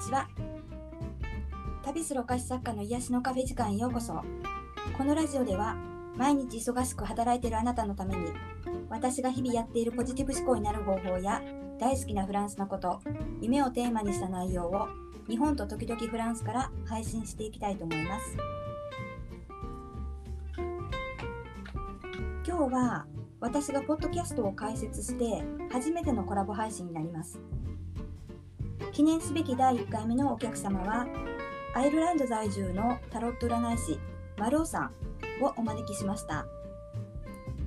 ちは。旅するお菓子作家の癒しのカフェ時間へようこそ。このラジオでは毎日忙しく働いているあなたのために私が日々やっているポジティブ思考になる方法や大好きなフランスのこと夢をテーマにした内容を日本と時々フランスから配信していきたいと思います。今日は私がポッドキャストを開設して初めてのコラボ配信になります。記念すべき第1回目のお客様はアイルランド在住のタロット占い師マルオさんをお招きしました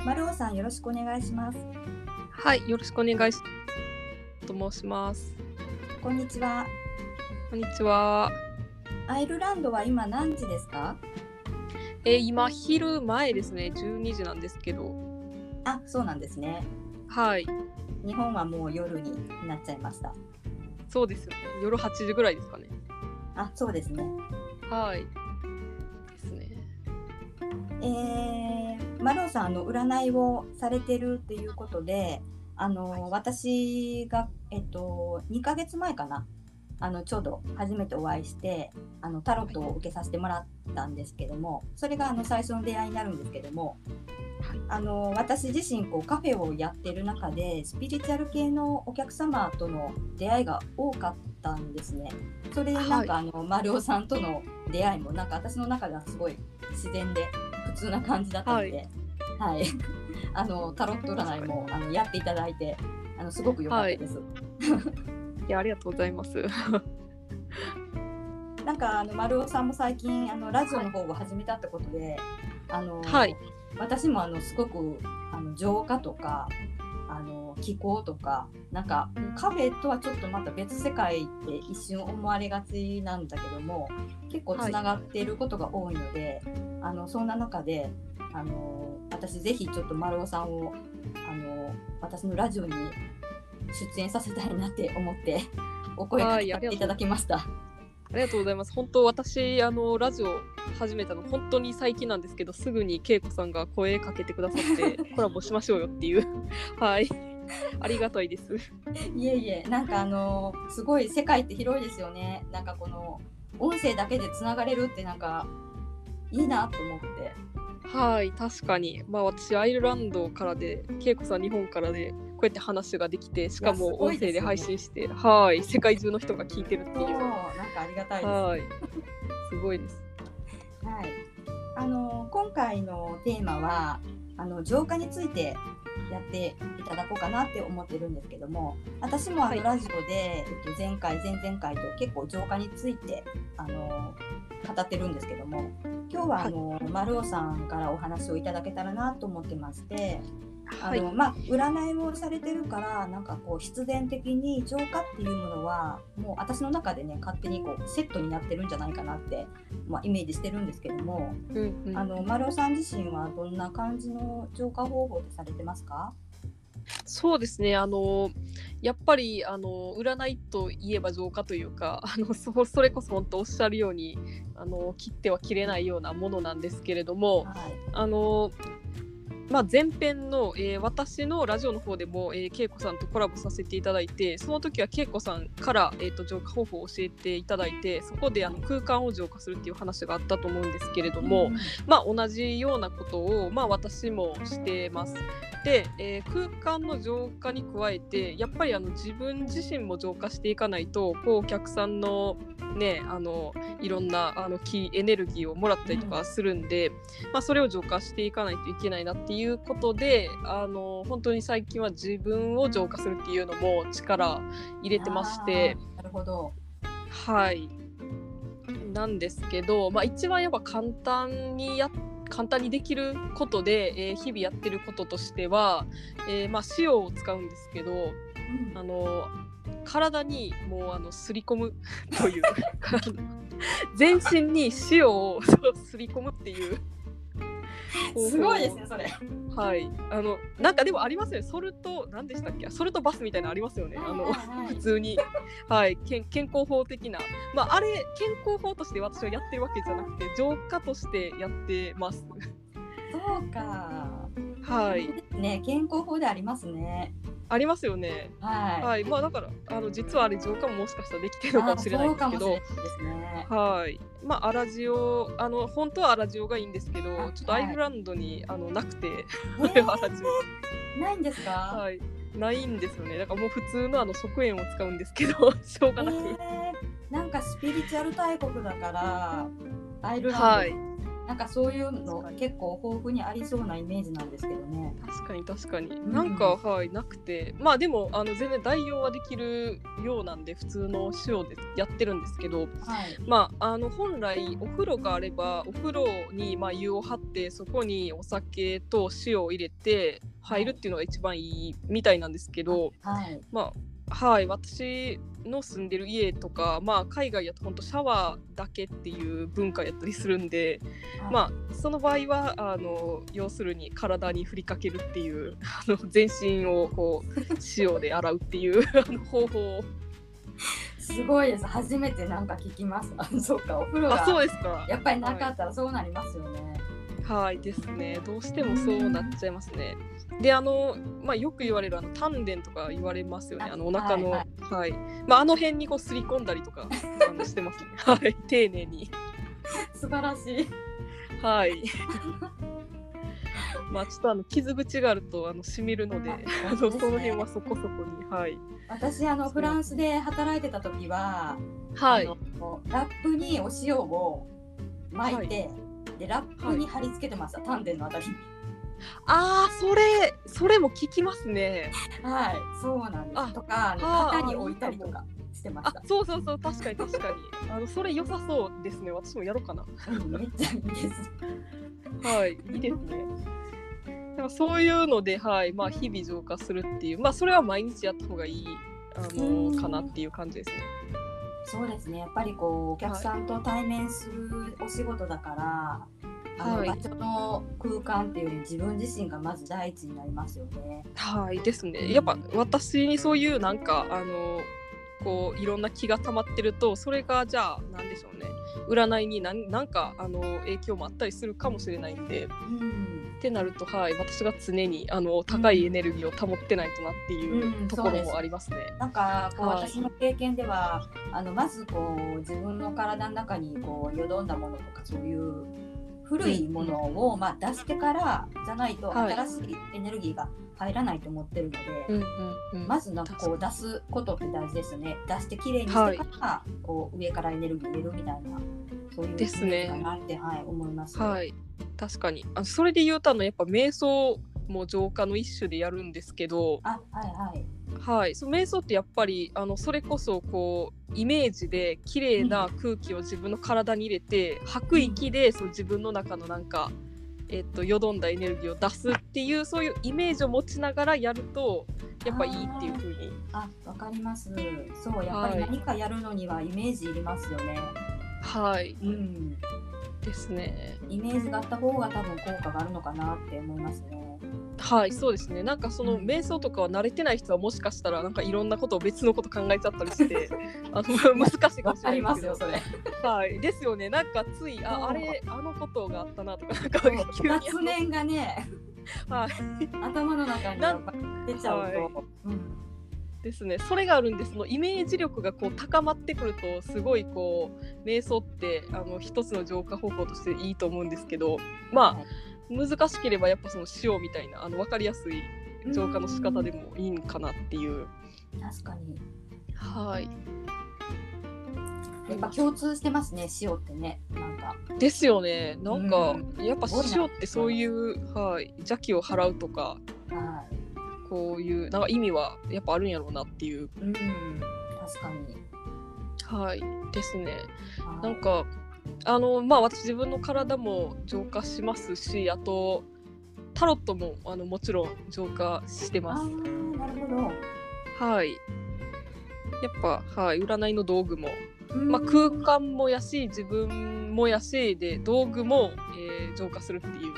マルオさんよろしくお願いしますはい、よろしくお願いします。と申します。こんにちはこんにちは。アイルランドは今何時ですか？えー今昼前ですね。12時なんですけど。あそうなんですねはい、日本はもう夜になっちゃいましたそうですよね。夜8時ぐらいですかね。あそうですねはい。ですね。えー、マルオさんあの占いをされてるっていうことであの私が、えっと、2ヶ月前かなあのちょうど初めてお会いしてあのタロットを受けさせてもらったんですけどもそれがあの最初の出会いになるんですけどもはいあの私自身こうカフェをやってる中でスピリチュアル系のお客様との出会いが多かったんですね。それでなんか、あの丸尾さんとの出会いもなんか私の中ではすごい自然で普通な感じだったので、はい、あのタロット占いもあのやっていただいてあのすごく良かったです。いや、ありがとうございます。なんかあの丸尾さんも最近あのラジオの方を始めたってことで、あのはい私もあのすごくあの浄化とかあの気候とかなんかカフェとはちょっとまた別世界って一瞬思われがちなんだけども結構つながっていることが多いので、あのそんな中であの私ぜひちょっと丸尾さんをあの私のラジオに出演させたいなって思ってお声かけていただきました。ありがとうございます。本当、私、あの、ラジオ始めたの、本当に最近なんですけど、すぐに恵子さんが声かけてくださって、コラボしましょうよっていう。はい。ありがたいです。いえいえ、なんかあのすごい世界って広いですよね。なんかこの音声だけでつながれるってなんかいいなと思って。はい、確かに。まあ私、アイルランドからで、恵子さん日本からで、こうやって話ができて、しかも音声で配信して、はい、世界中の人が聞いてるっていう。なんかありがたいです。はい。すごいです。はい。あの今回のテーマはあの浄化についてやっていただこうかなって思ってるんですけども、私もあの、はいラジオで、えっと、前回前々回と結構浄化についてあの語ってるんですけども、今日はあの、丸尾さんからお話をいただけたらなと思ってまして。あはい。のまあ、占いをされてるからなんかこう必然的に浄化っていうものはもう私の中でね勝手にこうセットになってるんじゃないかなって、まあ、イメージしてるんですけども、うんうんあの丸尾さん自身はどんな感じの浄化方法ってされてますか？そうですね。あのやっぱりあの占いといえば浄化というか、あのそそれこそ本当おっしゃるようにあの切っては切れないようなものなんですけれども、はいあのまあ、前編の、えー私のラジオの方でも、えー、恵子さんとコラボさせていただいてその時は恵子さんから、えー、と浄化方法を教えていただいてそこであの空間を浄化するっていう話があったと思うんですけれども、うんまあ、同じようなことを、まあ、私もしてます。で、えー空間の浄化に加えてやっぱりあの自分自身も浄化していかないとこうお客さんの,、ね、あのいろんなあの気エネルギーをもらったりとかするんで、まあ、それを浄化していかないといけないなっていうことであの本当に最近は自分を浄化するっていうのも力入れてまして。なるほどはい。なんですけど、まあ、一番やっぱ簡単にや簡単にできることで、えー日々やってることとしては、えーまあ、塩を使うんですけどうんあの体にもうあのすり込む という。全身に塩をすり込むっていう。すごいですねそれ。はい。あのなんかでもありますよね。ソルト何でしたっけ？ソルトバスみたいなのありますよね。あのはいはい。はい普通に、はい、健健康法的な、まあ、あれ健康法として私はやってるわけじゃなくて浄化としてやってます。そうか。はい、ね健康法でありますね。ありますよね。はい。はい、まあだからあの実はあれ浄化ももしかしたらできてるのかもしれないんですけど。ね。はい。まあアラジオあの本当はアラジオがいいんですけどあちょっとアイルランドに、あのなくて。えー アラジオ。ないんですか？はい。ないんですよね。だからもう普通のあの側縁を使うんですけど しょうがなく、えーなんかスピリチュアル大国だからアイルランド、はいなんかそういうの結構豊富にありそうなイメージなんですけどね。確かに確かに、んなんかはいなくてまあでもあの全然代用はできるようなんで普通の塩でやってるんですけどはい。まああの本来お風呂があればお風呂にまあ湯を張ってそこにお酒と塩を入れて入るっていうのが一番いいみたいなんですけどはい。まあはい私の住んでる家とかまあ海外やと本当シャワーだけっていう文化やったりするんでまあその場合はあの要するに体に振りかけるっていうあの全身をこう 塩で洗うっていうあの方法をすごいです。初めてなんか聞きます。あ、そうか。お風呂あそうがですかやっぱりなかったらそうなりますよね。はいですね。どうしてもそうなっちゃいますね。であの、まあ、よく言われるあの丹田とか言われますよね。ああのお腹のははい。い、まあ、あの辺にこうすり込んだりとかしてますね。はい。丁寧に。素晴らしい。はい。まあちょっとあの傷口があるとあの染みるのでああのその辺はそこそこに。はい。私あのフランスで働いてた時は、はい。ラップにお塩を巻いて、でラップに貼り付けてました、丹田のあたりに。あーそれそれも聞きますねはい、そうなんであす。とか、肩に置いたりとかしてました。あそうそうそう確かに確かにあのそれ良さそうですね私もやろうかなうんめっちゃいいです。はい、いいですね。でもそういうので、はい、まあ日々浄化するっていう、まあそれは毎日やった方がいいあうんのかなっていう感じですね。そうですね。やっぱりこうお客さんと対面するお仕事だから、あのはい場所の空間っていうより自分自身がまず第一になりますよね。はい、ですね。やっぱ私にそういうなんかあのこういろんな気が溜まってると、それがじゃあなんでしょうね。占いになんなんかあの影響もあったりするかもしれないんで、うん。ってなると、はい、私が常にあの高いエネルギーを保ってないとなっていううんところもありますね。なんかこう、はい私の経験ではあのまずこう自分の体の中にこうよどんだものとかそういう古いものを、まあ、出してからじゃないとはい。新しいエネルギーが入らないと思ってるので、うんうんうん。まずなんかこう出すことって大事ですよね。出してきれいにしてから、こう上からエネルギー入れるみたいなそういうですね。なって、はい、思います。はい、確かに。あそれで言うとあのやっぱ瞑想も浄化の一種でやるんですけど、あはいはい。はい、その瞑想ってやっぱりあのそれこそこうイメージで綺麗な空気を自分の体に入れて、吐く息でそう自分の中のなんか、えっとよどんだエネルギーを出すっていうそういうイメージを持ちながらやるとやっぱいいっていう風に。あわかります。そうやっぱりはい。何かやるのにはイメージいりますよね。はい。うん。ですねイメージがあった方が多分効果があるのかなって思いますね。はいそうですねなんかそのうん瞑想とかは慣れてない人はもしかしたらなんかいろんなことを別のこと考えちゃったりして あの難しいかもしれないですよそれ。はい、ですよね。なんかつい、あ、あれ、あのことがあったなとか、なんか急に。雑念がね はい、頭の中に出ちゃうと。はいうんですね。それがあるんで、そのイメージ力がこう高まってくると、すごいこう。瞑想って、あの、一つの浄化方法としていいと思うんですけど。まあ、難しければ、やっぱその塩みたいな、あの、わかりやすい浄化の仕方でもいいんかなっていう。確かにはい。やっぱ共通してますね塩ってねなんかですよね。なんか、やっぱ塩ってそういう、はい、邪気を払うとか。はこういうなんか意味はやっぱあるんやろうなっていう。いうん確かに。はいですね。はい。なんかあのまあ私自分の体も浄化しますしあとタロットもあのもちろん浄化してあます。ーなるほど。はい。やっぱはい占いの道具も、うん。まあ、空間もやし自分もやしで道具も、えー浄化するっていう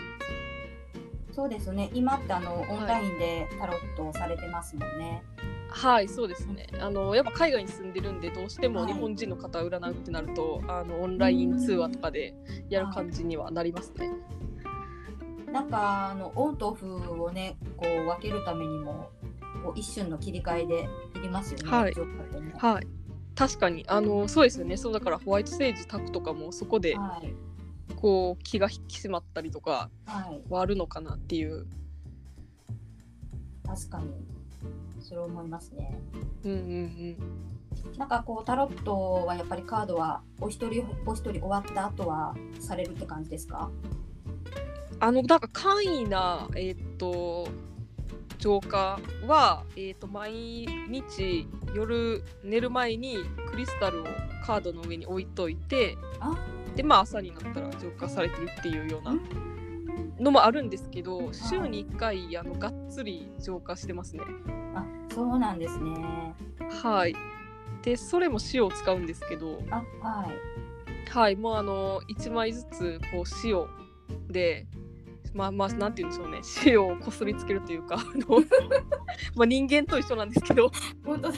そうですね。今ってあのオンラインでタロットをされてますもんね、はいそうですね。あのやっぱ海外に住んでるんでどうしてもはい。日本人の方を占うってなると、あのオンライン通話とかでやる感じにはなりますね。なんかあのオンとオフをねこう分けるためにもこう一瞬の切り替えでいりますよね。はい。はい。確かに。あのそうですよね。そうだからホワイトセージ炊くとかもそこではいこう気が引き締まったりとかはい。はあるのかなっていう。確かに。それ思いますね。うんうんうん。なんかこうタロットはやっぱりカードはお一人お一人終わった後はされるって感じですか？あのなんか簡易なえーっと浄化は、えーっと毎日夜寝る前にクリスタルをカードの上に置いといてあでまあ朝になったら浄化されてるっていうようあなのもあるんですけど週に1回あのがっつり浄化してますね。あそうなんですね。はい。でそれも塩を使うんですけど。あはい。はい。もうあの1枚ずつこう塩でまあまあなんて言うんでしょうね。塩をこすりつけるというかあの まあ人間と一緒なんですけど、本当だ。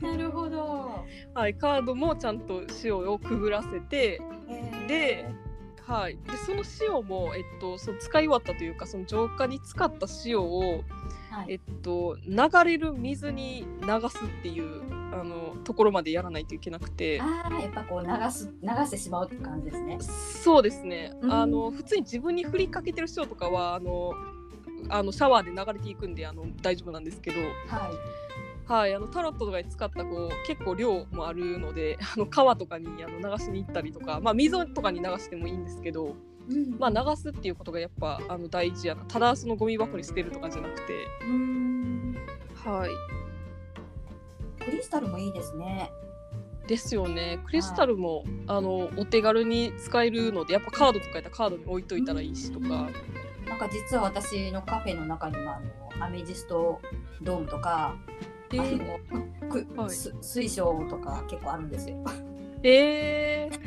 なるほど。はい、カードもちゃんと塩をくぐらせてえーではい、でその塩も、えっと、その使い終わったというかその浄化に使った塩を、はいえっと、流れる水に流すっていうあのところまでやらないといけなくてああやっぱこう流す流してしまうって感じですね。そうですね、うんあの普通に自分に振りかけてる塩とかはあのあのシャワーで流れていくんであの大丈夫なんですけど、はい。はい、あのタロットとかに使ったこう結構量もあるので あの川とかにあの流しに行ったりとか、まあ、水とかに流してもいいんですけど、うん。まあ、流すっていうことがやっぱあの大事やな。ただそのゴミ箱に捨てるとかじゃなくて、はい、クリスタルもいいですね。ですよね。クリスタルも、あのお手軽に使えるのでやっぱカードとかやったらカードに置いといたらいいしとか、なんか実は私のカフェの中にもあのアメジストドームとか、えーあのくはい。す水晶とか結構あるんですよ。えー。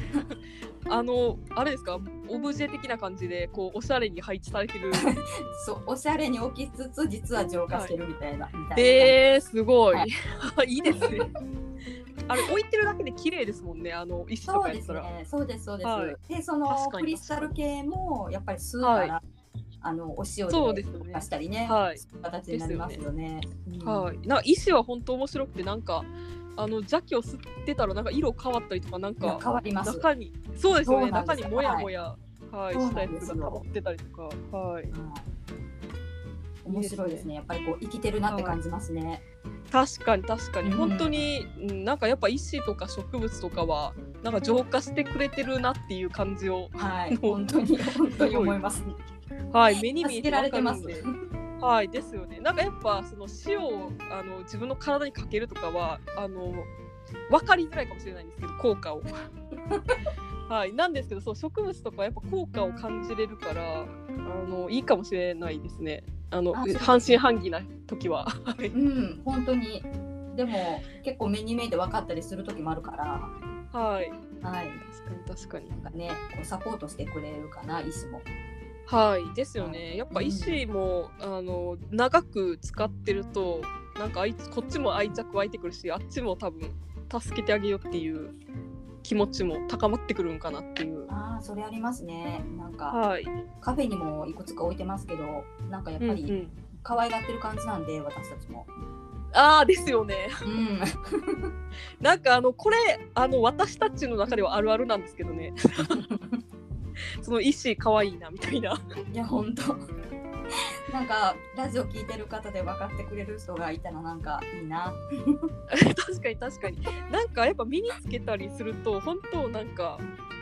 あのあれですか？オブジェ的な感じでこうおしゃれに配置されてる。そうおしゃれに置きつつ実は浄化してるみたいな。みたいなえー、すごい、、はい。いですね。あれ置いてるだけで綺麗ですもんね。あの石とそうかやったら、ですね。そうですそうです。はい。でそのクリスタル系もやっぱり吸うから、あのお塩そうで溶かしたりね、はい。形になりますよね。うん。はい、なんか石は本当面白くてなんかあの邪気を吸ってたらなんか色変わったりとかなんか変わります。中にそうですよね。中にもやもや、はいそうしたやつが溜まってたりとかはい。はい。面白いですね。やっぱりこう生きてるなって感じますね。確かに確かに、うん。本当にうんなんかやっぱ石とか植物とかはなんか浄化してくれてるなっていう感じをはい、本当に本当に思います。はい目に見えてわか。るんで。はいですよね。なんかやっぱその塩をあの自分の体にかけるとかはあの分かりづらいかもしれないんですけど効果を。はいなんですけどそう植物とかはやっぱ効果を感じれるからあのいいかもしれないですね。あの半信半疑な時は。はい。うん、本当に。でも結構目に見えて分かったりする時もあるから、はい。はい、確かに確かに。なんかね、こうサポートしてくれるかな、医師も。はいですよね。やっぱ石も、あの長く使ってるとなんかあいこっちも愛着湧いてくるしあっちも多分助けてあげようっていう気持ちも高まってくるんかなっていう。ああ、それありますね。なんかはい、カフェにもいくつか置いてますけど、なんかやっうんうぱりん、可愛がってる感じなんで、私たちも。ああですよね。うん、なんかあのこれあの私たちの中ではあるあるなんですけどね その石可愛いなみたいないや、本当。なんかラジオ聞いてる方で分かってくれる人がいたらなんかいいな。確かに確かになんかやっぱ身につけたりすると本当なんか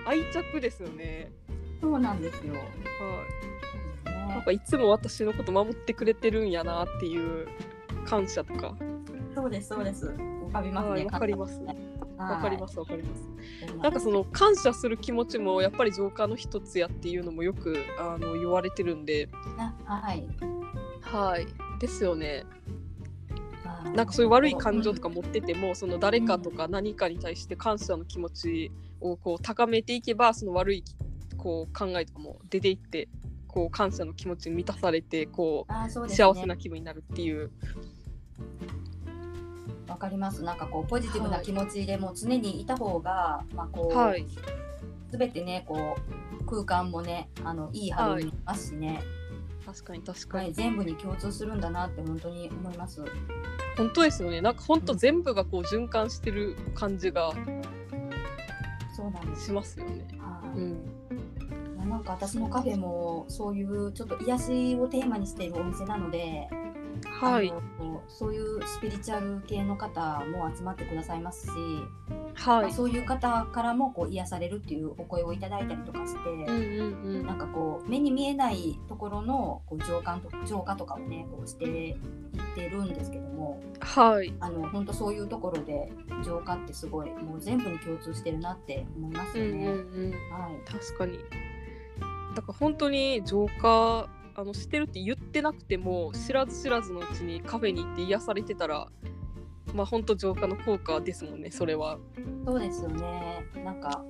愛着ですよねそうなんですよ。はいなんね、かいつも私のこと守ってくれてるんやなっていう感謝とかそうですそうです。浮かびますね。はいわかりますわわかりますわかります。すなんかその感謝する気持ちもやっぱり浄化の一つやっていうのもよくあの言われてるんで。はい。はい。ですよね。なんかそういう悪い感情とか持っててもその誰かとか何かに対して感謝の気持ちをこう高めていけばその悪いこう考えとかも出ていってこう感謝の気持ちに満たされてこう幸せな気分になるっていうわかります。なんかこうポジティブな気持ちでもう常にいた方が、まあこう、はい。すべてねこう空間もねあのいい波動になりますしね。確かに確かに、はい、全部に共通するんだなって本当に思います。本当ですよね。なんか本当全部がこう循環してる感じがそうなんです。しますよね。はい。うん、なんか私のカフェもそういうちょっと癒しをテーマにしているお店なので、はいあのそういうスピリチュアル系の方も集まってくださいますし、はい。まあそういう方からもこう癒されるっていうお声をいただいたりとかして、うんうんうんなんかこう目に見えないところのこう浄化と浄化とかをねこうしていってるんですけどもはい。あの本当そういうところで浄化ってすごいもう全部に共通してるなって思いますうんよね。うんうん。はい確かに。だから本当に浄化あのしてるって言ってなくても知らず知らずのうちにカフェに行って癒されてたらまあ本当浄化の効果ですもんねそれは。そうですよね。なんか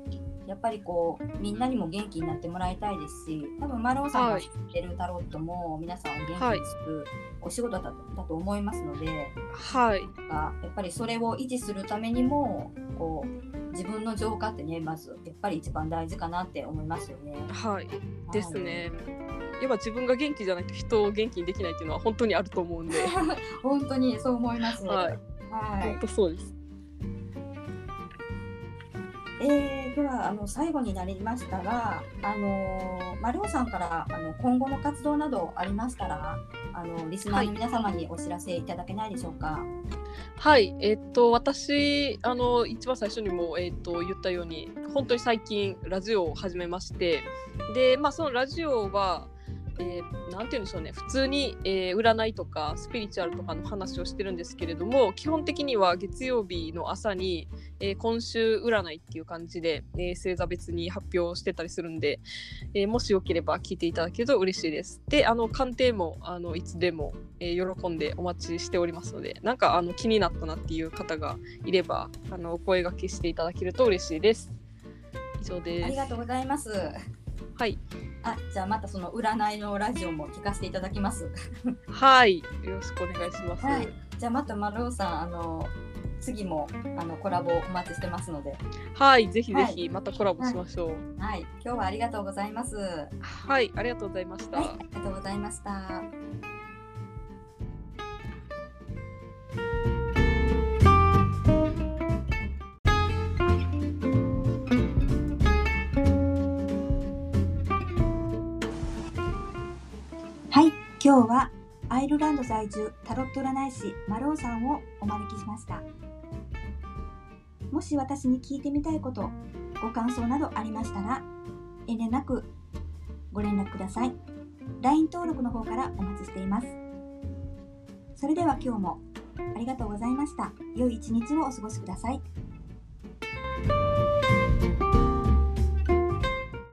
やっぱりこうみんなにも元気になってもらいたいですし、多分マロンさんが知ってるタロットも皆さんを元気にするお仕事だ,、だと思いますので、はい。なんかやっぱりそれを維持するためにもこう自分の浄化ってねまずやっぱり一番大事かなって思いますよね。はい。ですはい。ね。やっぱ自分が元気じゃないと人を元気にできないっていうのは本当にあると思うんで。本当にそう思います。はい。はい本当そうです。えーではあの最後になりましたが、あのーマルオさんからあの今後の活動などありましたら、あのリスナーの皆様にお知らせいただけないでしょうか？はい、えっと私あの一番最初にもえっと言ったように本当に最近ラジオを始めましてでまあそのラジオは、えーなんて言うんでしょうね普通に、えー占いとかスピリチュアルとかの話をしてるんですけれども基本的には月曜日の朝に、えー今週占いっていう感じで、えー星座別に発表してたりするんで、えーもしよければ聞いていただけると嬉しいです。であの鑑定もあのいつでもえー喜んでお待ちしておりますのでなんかあの気になったなっていう方がいればあのお声掛けしていただけると嬉しいです。以上あです。りがとうございます。はい、あ、じゃあまたその占いのラジオも聞かせていただきます。はい、よろしくお願いします。はい。じゃあまたマルオさんあの次もあのコラボお待ちしてますので、はい、ぜひぜはひまたコラボしましょう。はい。今日はありがとうございます。ははい、ありがとうございました。い、ありがとうございました。今日はアイルランド在住タロット占い師マローさんをお招きしました。もし私に聞いてみたいこと、ご感想などありましたら、遠慮なくご連絡ください。LINE 登録の方からお待ちしています。それでは今日もありがとうございました。良い一日をお過ごしください。